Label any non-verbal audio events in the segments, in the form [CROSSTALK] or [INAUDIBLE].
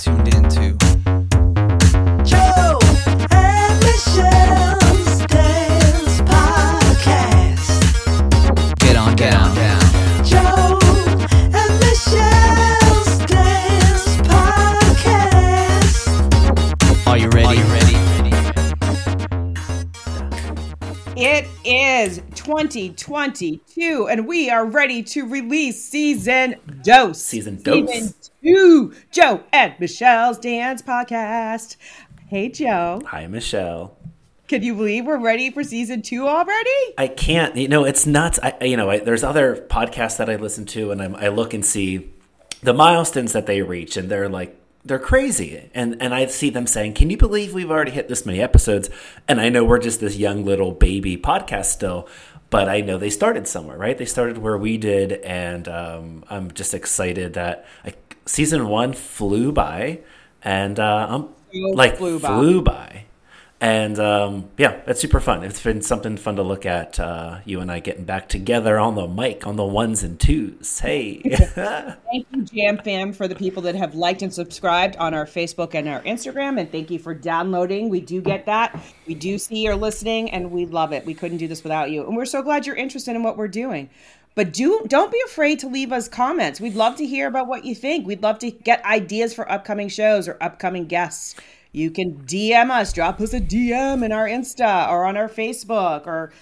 tuned into. 2022, and we are ready to release season dose. Season dose. Season two. Joe and Michelle's Dance Podcast. Hey, Joe. Hi, Michelle. Can you believe we're ready for season two already? I can't. You know, it's nuts. I, you know, I, there's other podcasts that I listen to, and I'm, I look and see the milestones that they reach, and they're like they're crazy. And and I see them saying, "Can you believe we've already hit this many episodes?" And I know we're just this young little baby podcast still, but I know they started somewhere, right? They started where we did, and um, I'm just excited that I, season one flew by, and uh, I'm like flew by. flew by. And um, yeah, it's super fun. It's been something fun to look at. Uh, you and I getting back together on the mic on the ones and twos. Hey, [LAUGHS] Thank you, Jam Fam, for the people that have liked and subscribed on our Facebook and our Instagram. And thank you for downloading. We do get that. We do see you're listening, and we love it. We couldn't do this without you. And we're so glad you're interested in what we're doing. But do don't be afraid to leave us comments. We'd love to hear about what you think. We'd love to get ideas for upcoming shows or upcoming guests. You can DM us, drop us a DM in our Insta or on our Facebook or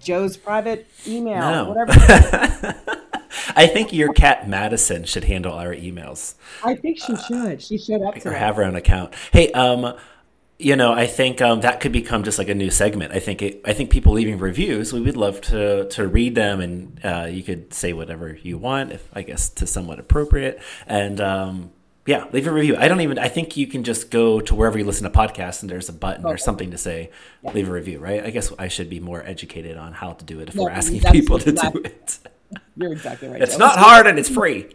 Joe's private email, No. whatever. [LAUGHS] I think your cat Madison should handle our emails I think she should. She showed up or have her own account. Hey, um, you know, I think um, that could become just like a new segment. I think it, I think people leaving reviews, we would love to to read them, and uh, you could say whatever you want, if I guess to somewhat appropriate, and. Um, yeah, leave a review. I don't even. I think you can just go to wherever you listen to podcasts, and there's a button or something to say, leave a review. Right? I guess I should be more educated on how to do it if No, we're asking [LAUGHS] people to exactly- do it. [LAUGHS] You're exactly right. It's not hard and it's free. [LAUGHS]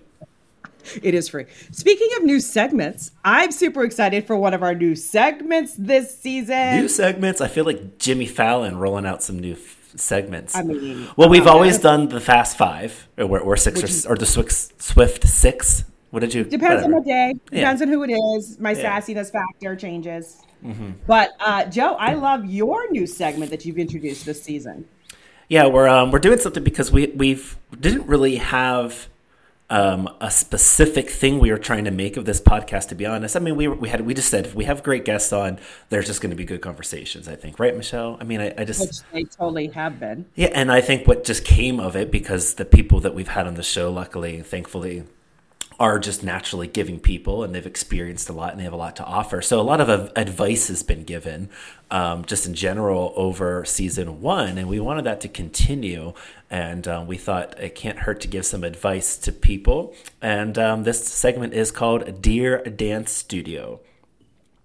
It is free. Speaking of new segments, I'm super excited for one of our new segments this season. New segments. I feel like Jimmy Fallon rolling out some new f- segments. I mean, well, we've always done the Fast Five, or, or six, or, or the Swift, Swift Six. What did you? Depends on the day. Yeah. Depends on who it is. My Yeah. Mm-hmm. sassiness factor changes. But uh, Joe, I love your new segment that you've introduced this season. Yeah, we're um, we're doing something because we we've didn't really have um, a specific thing we were trying to make of this podcast. To be honest, I mean, we we had we just said if we have great guests on, there's just going to be good conversations. I think, right, Michelle? I mean, I, I just Which they totally have been. Yeah, and I think what just came of it because the people that we've had on the show, luckily, thankfully, are just naturally giving people and they've experienced a lot and they have a lot to offer. So a lot of advice has been given um, just in general over season one, and we wanted that to continue. And um, we thought it can't hurt to give some advice to people. And um, this segment is called Dear Dance Studio.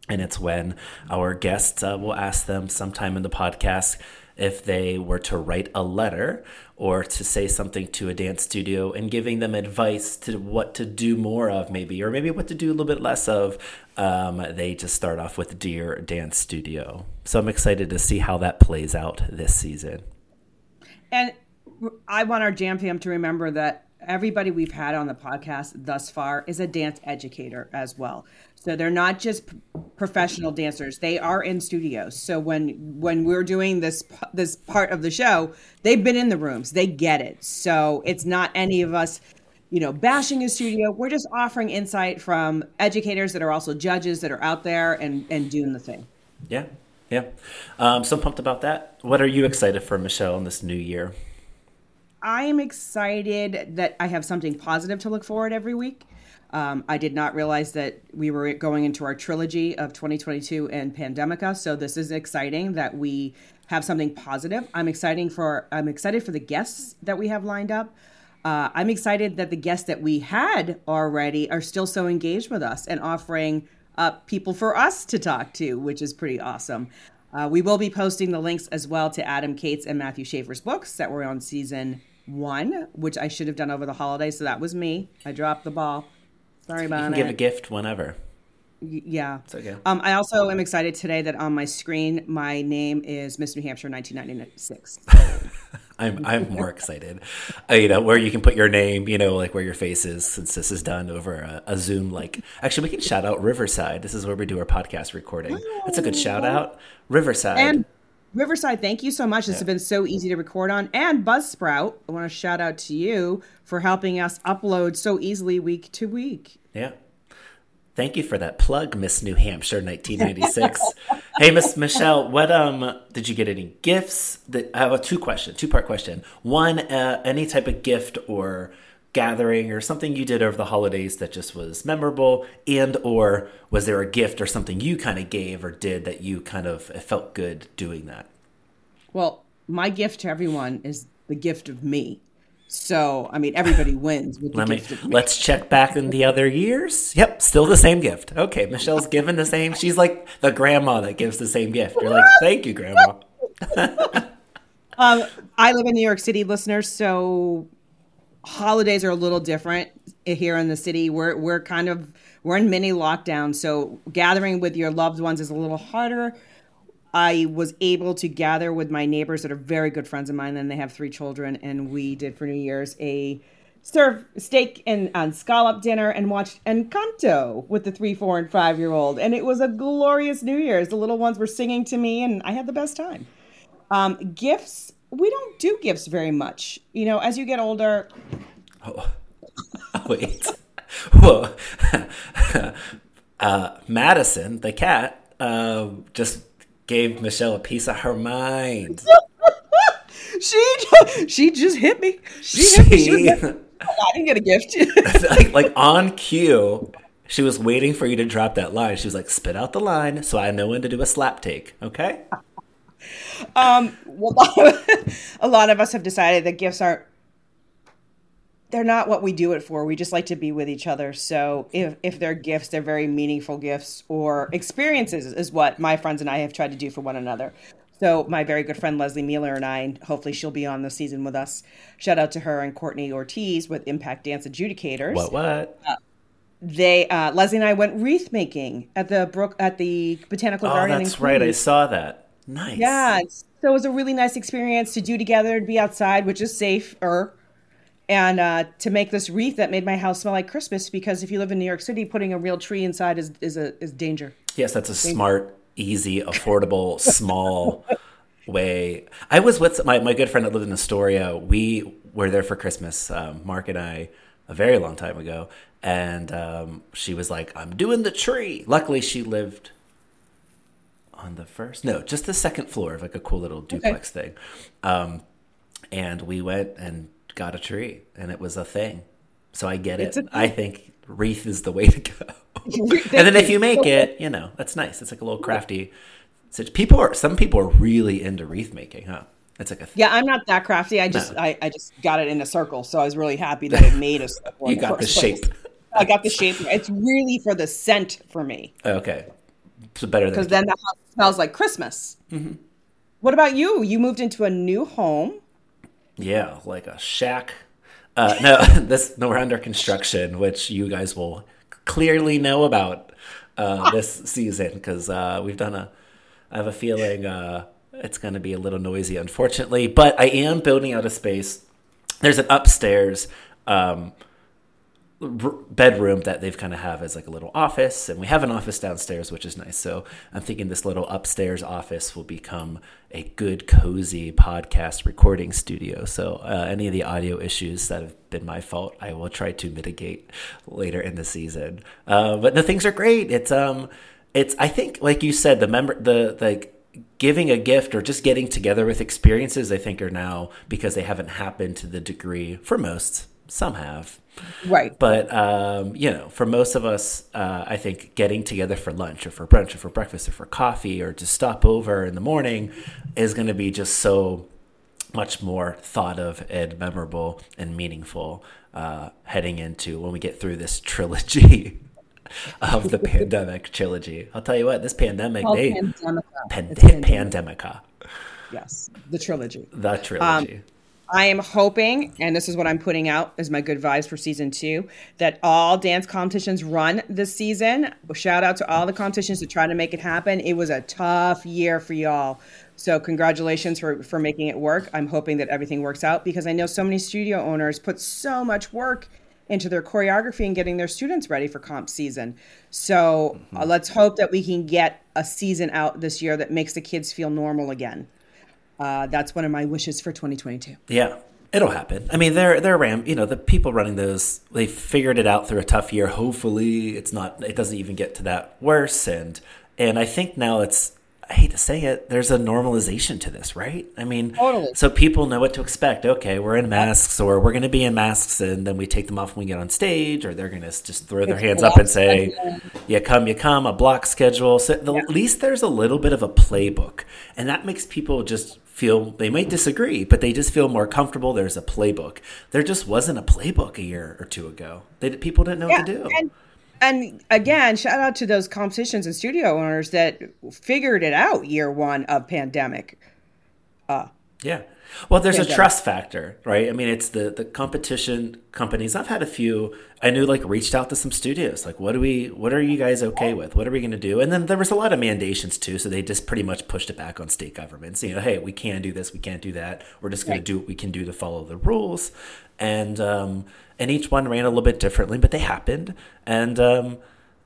And it's when our guests uh, will ask them sometime in the podcast if they were to write a letter or to say something to a dance studio and giving them advice to what to do more of, maybe, or maybe what to do a little bit less of. Um, they just start off with Dear Dance Studio. So I'm excited to see how that plays out this season. And I want our Jam Fam to remember that everybody we've had on the podcast thus far is a dance educator as well. So they're not just professional dancers; they are in studios. So when when we're doing this this part of the show, they've been in the rooms, they get it. So it's not any of us, you know, bashing a studio. We're just offering insight from educators that are also judges that are out there and and doing the thing. Yeah, yeah. Um, so I'm pumped about that. What are you excited for, Michelle, in this new year? I am excited that I have something positive to look forward every week. Um, I did not realize that we were going into our trilogy of 2022 and Pandemica, so this is exciting that we have something positive. I'm exciting for I'm excited for the guests that we have lined up. Uh, I'm excited that the guests that we had already are still so engaged with us and offering up people for us to talk to, which is pretty awesome. Uh, we will be posting the links as well to Adam Cates and Matthew Schaefer's books that were on season one, which I should have done over the holidays. So that was me. I dropped the ball. Sorry about it. You can it. give a gift whenever. Y- Yeah. It's okay. Um, I also am excited today that on my screen, my name is Miss New Hampshire 1996. [LAUGHS] I'm I'm more excited. Uh, you know, where you can put your name, you know, like where your face is, since this is done over a, a Zoom. Like, actually, we can shout out Riverside. This is where we do our podcast recording. That's a good shout out, Riverside. And Riverside, thank you so much. This has been so easy to record on. And Buzzsprout, I want to shout out to you for helping us upload so easily week to week. yeah. Thank you for that plug, Miss New Hampshire, 1996. [LAUGHS] hey, Miss Michelle, what um did you get any gifts? That I have a two question, two part question. One, uh, any type of gift or gathering or something you did over the holidays that just was memorable, and or was there a gift or something you kind of gave or did that you kind of felt good doing that? Well, my gift to everyone is the gift of me. So, I mean, everybody wins with the Let me gift of me. let's check back in the other years. Yep, still the same gift. Okay, Michelle's given the same. She's like the grandma that gives the same gift. You're like, thank you, grandma. [LAUGHS] Um, I live in New York City, listeners, so holidays are a little different here in the city. We're we're kind of we're in mini lockdown, so gathering with your loved ones is a little harder. I was able to gather with my neighbors that are very good friends of mine, and they have three children, and we did for New Year's a serve steak and on scallop dinner and watched Encanto with the three, four, and five year old, and it was a glorious New Year's. The little ones were singing to me, and I had the best time. Um, gifts, we don't do gifts very much. You know, as you get older, [LAUGHS] Wait. [LAUGHS] Whoa. [LAUGHS] uh, Madison, the cat, uh, just gave Michelle a piece of her mind. she she just hit me. She hit me. She She, like, I didn't get a gift. like, like on cue, she was waiting for you to drop that line. She was like, spit out the line so I know when to do a slap take. Okay? Um, well, [LAUGHS] a lot, of, a lot of us have decided that gifts aren't. They're not what we do it for. We just like to be with each other. So if if they're gifts, they're very meaningful gifts or experiences is what my friends and I have tried to do for one another. So my very good friend Leslie Mueller and I, and hopefully she'll be on the season with us. Shout out to her and Courtney Ortiz with Impact Dance Adjudicators. What, what? They uh, Leslie and I went wreath making at the brook at the botanical Oh, garden. in that's right. I saw that. Nice. Yeah, so it was a really nice experience to do together, and be outside, which is safer, and uh, to make this wreath that made my house smell like Christmas. Because if you live in New York City, putting a real tree inside is is a is danger. Yes, that's a smart, easy, affordable, small [LAUGHS] way. I was with my, my good friend that lived in Astoria. We were there for Christmas, um, Mark and I, a very long time ago. And um, she was like, I'm doing the tree. Luckily, she lived on the first, no, just the second floor of like a cool little duplex thing. Um, and we went and got a tree, and it was a thing. So I get it. a I think wreath is the way to go. [LAUGHS] and then if you make it, you know, that's nice. It's like a little crafty. such- People are some people are really into wreath making, huh? It's like a Yeah, I'm not that crafty. I just No. I, I just got it in a circle, so I was really happy that it made a [LAUGHS] circle. you in the the shape. I got the shape. It's really for the scent for me, Okay, so better because then the house smells like Christmas. Mm-hmm. What about you? You moved into a new home. yeah, like a shack. Uh, [LAUGHS] no, this no, we're under construction, which you guys will clearly know about uh, this season because uh, we've done a. I have a feeling uh, it's going to be a little noisy, unfortunately, but I am building out a space. There's an upstairs. Um, bedroom that they've kind of have as like a little office and we have an office downstairs which is nice. So i'm thinking this little upstairs office will become a good cozy podcast recording studio. So uh, any of the audio issues that have been my fault i will try to mitigate later in the season. Uh, but the things are great. It's um it's i think like you said the member the like giving a gift or just getting together with experiences i think are now because they haven't happened to the degree for most some have Right. but um, you know, for most of us, uh, I think getting together for lunch or for brunch or for breakfast or for coffee or to stop over in the morning is going to be just so much more thought of and memorable and meaningful uh, heading into when we get through this [LAUGHS] trilogy of the pandemic trilogy. I'll tell you what, this pandemic, they Pandemica. pan- It's [LAUGHS] Pandemica. pandemica, Yes, the trilogy. the trilogy. I am hoping, and this is what I'm putting out as my good vibes for season two, that all dance competitions run this season. Shout out to all the competitions to try to make it happen. It was a tough year for y'all. So congratulations for, for making it work. I'm hoping that everything works out because I know so many studio owners put so much work into their choreography and getting their students ready for comp season. So uh, let's hope that we can get a season out this year that makes the kids feel normal again. Uh, that's one of my wishes for 2022. Yeah, it'll happen. I mean, they're they're ram. You know, the people running those, they figured it out through a tough year. Hopefully, it's not. It doesn't even get to that worse. And and I think now it's. I hate to say it. There's a normalization to this, right? I mean, Totally. so people know what to expect. Okay, we're in masks, or we're going to be in masks, and then we take them off when we get on stage, or they're going to just throw their It's hands up and say, "You come, you come." A block schedule. So the, at least there's a little bit of a playbook, and that makes people just feel they might disagree, but they just feel more comfortable. There's a playbook. There just wasn't a playbook a year or two ago. They, people didn't know what to do. And, and again, shout out to those competitions and studio owners that figured it out year one of pandemic. Uh, yeah. Well, there's a trust factor, right? I mean, it's the the competition companies. I've had a few. I knew like reached out to some studios, like, what do we? What are you guys okay with? What are we going to do? And then there was a lot of mandations too, so they just pretty much pushed it back on state governments. You know, hey, we can do this, we can't do that. We're just going Right. to do what we can do to follow the rules, and um, and each one ran a little bit differently, but they happened, and um,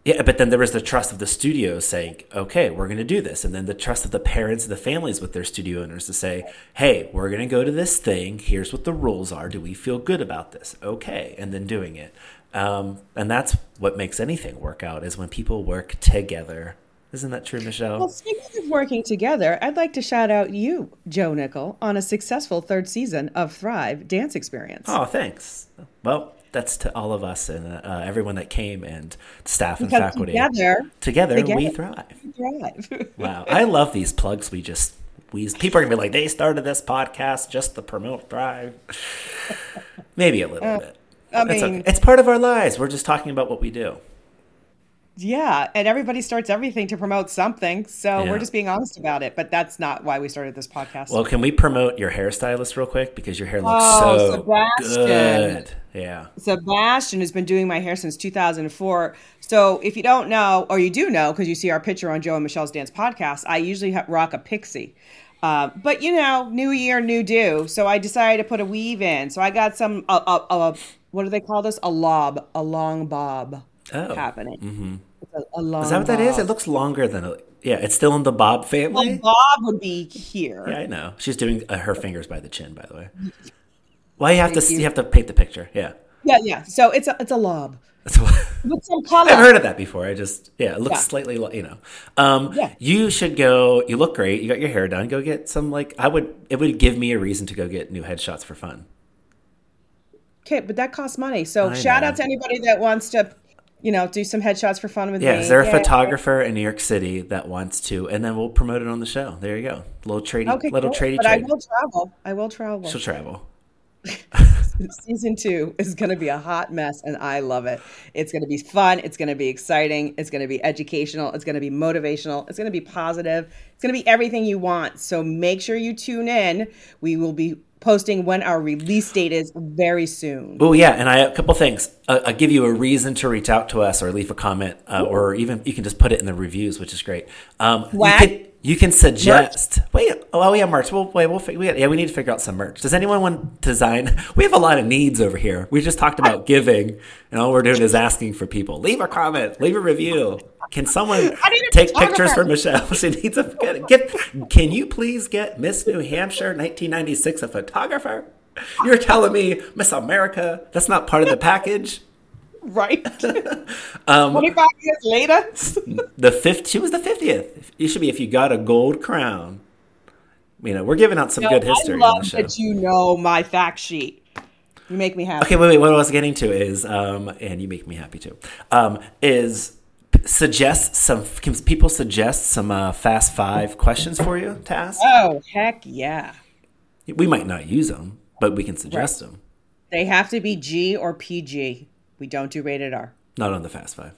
yeah, but then there was the trust of the studio saying, okay, we're going to do this. And then the trust of the parents and the families with their studio owners to say, hey, we're going to go to this thing. Here's what the rules are. Do we feel good about this? Okay. And then doing it. Um, and that's what makes anything work out is when people work together. Isn't that true, Michelle? Well, speaking of working together, I'd like to shout out you, Joe Nickel, on a successful third season of Thrive Dance Experience. oh, thanks. Well, that's to all of us and uh, everyone that came and staff and faculty. together, together, together. we thrive. Thrive. [LAUGHS] Wow, I love these plugs. We just we people are gonna be like, they started this podcast just to promote Thrive. [LAUGHS] Maybe a little bit. Uh, I it's mean- okay. It's part of our lives. We're just talking about what we do. Yeah, and everybody starts everything to promote something, so Yeah. we're just being honest about it. But that's not why we started this podcast. Well, can we promote your hairstylist real quick because your hair looks Oh, so Sebastian. good. Yeah. Sebastian has been doing my hair since 2004. So if you don't know, or you do know, because you see our picture on Joe and Michelle's Dance podcast, I usually rock a pixie. Uh, but you know, new year, new do. So I decided to put a weave in. So I got some, uh, uh, uh, what do they call this? A lob, a long bob Oh. happening. Mm-hmm. A, a Is that what that is? bob. It looks longer than a. Yeah, it's still in the Bob Well, family. bob would be here. Yeah, I know. She's doing uh, her fingers by the chin, by the way. [LAUGHS] Why you have to you. you. have to paint the picture? Yeah, Yeah, yeah. So it's a, it's a lob that's [LAUGHS] with some [LAUGHS] color. I've heard of that before. I just yeah, it looks Yeah. slightly you know. Um, Yeah. You should go. You look great. You got your hair done. Go get some like I would. It would give me a reason to go get new headshots for fun. Okay, but that costs money. So I shout know. out to anybody that wants to, you know, do some headshots for fun with Yeah, me. is there a photographer in New York City that wants to? And then we'll promote it on the show. There you go. Little trading, Okay, little cool. trading But I will travel. I will travel. She'll travel. [LAUGHS] Season two is going to be a hot mess, and I love it. It's going to be fun. It's going to be exciting. It's going to be educational. It's going to be motivational. It's going to be positive. It's going to be everything you want. So make sure you tune in. We will be posting when our release date is very soon. Oh yeah, and I a couple things. Uh, I'll give you a reason to reach out to us or leave a comment, uh, or even you can just put it in the reviews, which is great. Um, you What? can you can suggest. Wait, oh yeah, merch. Well, wait, we'll we, yeah, we need to figure out some merch. Does anyone want to design? [LAUGHS] We have a lot of needs over here. We just talked about giving, and all we're doing is asking for people. Leave a comment, leave a review. Can someone I need a take pictures for. Michelle? [LAUGHS] She needs a get, get. Can you please get Miss New Hampshire 1996 a photographer? You're telling me Miss America? That's not part of the package. Right? [LAUGHS] [LAUGHS] Um, 25 years later? The fifth. She was the fiftieth. You should be if you got a gold crown. You know, we're giving out some good history I love that you know my fact sheet. You make me happy. Okay, wait, wait. What I was getting to is, um, and you make me happy too. Um, is suggest some? Can people suggest some uh, fast five questions for you to ask? Oh, heck yeah. We might not use them, but we can suggest them. They have to be G or PG. We don't do rated R. Not on the fast five.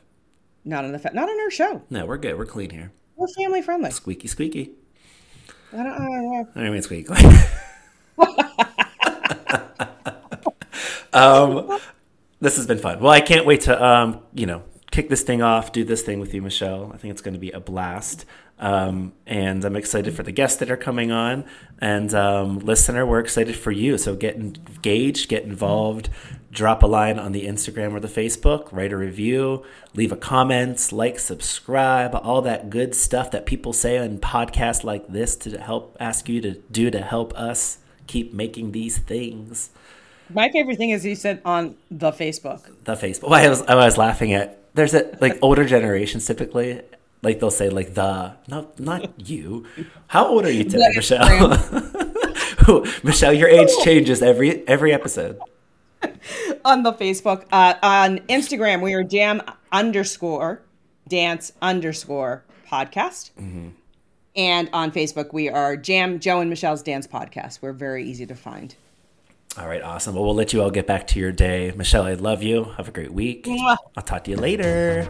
Not on the fa- not on our show. No, we're good. We're clean here. We're family friendly. Squeaky, squeaky. I don't, I don't know. I mean, squeaky. [LAUGHS] um, this has been fun. Well, I can't wait to um, you know kick this thing off, do this thing with you, Michelle. I think it's going to be a blast. Um, and I'm excited for the guests that are coming on. And um, listener, we're excited for you. So get engaged, get involved, drop a line on the Instagram or the Facebook, write a review, leave a comment, like, subscribe, all that good stuff that people say on podcasts like this to help ask you to do to help us keep making these things. My favorite thing is you said on the Facebook. The Facebook. Well, I was I was laughing at. There's a like older generations typically like they'll say like the not not you. How old are you today, Michelle? [LAUGHS] Michelle, your age changes every every episode. on the Facebook. Uh, on Instagram, we are jam underscore dance underscore podcast. And on Facebook, we are Jam Joe and Michelle's Dance Podcast. We're very easy to find. All right, awesome. Well, we'll let you all get back to your day. Michelle, I love you. Have a great week. I'll talk to you later.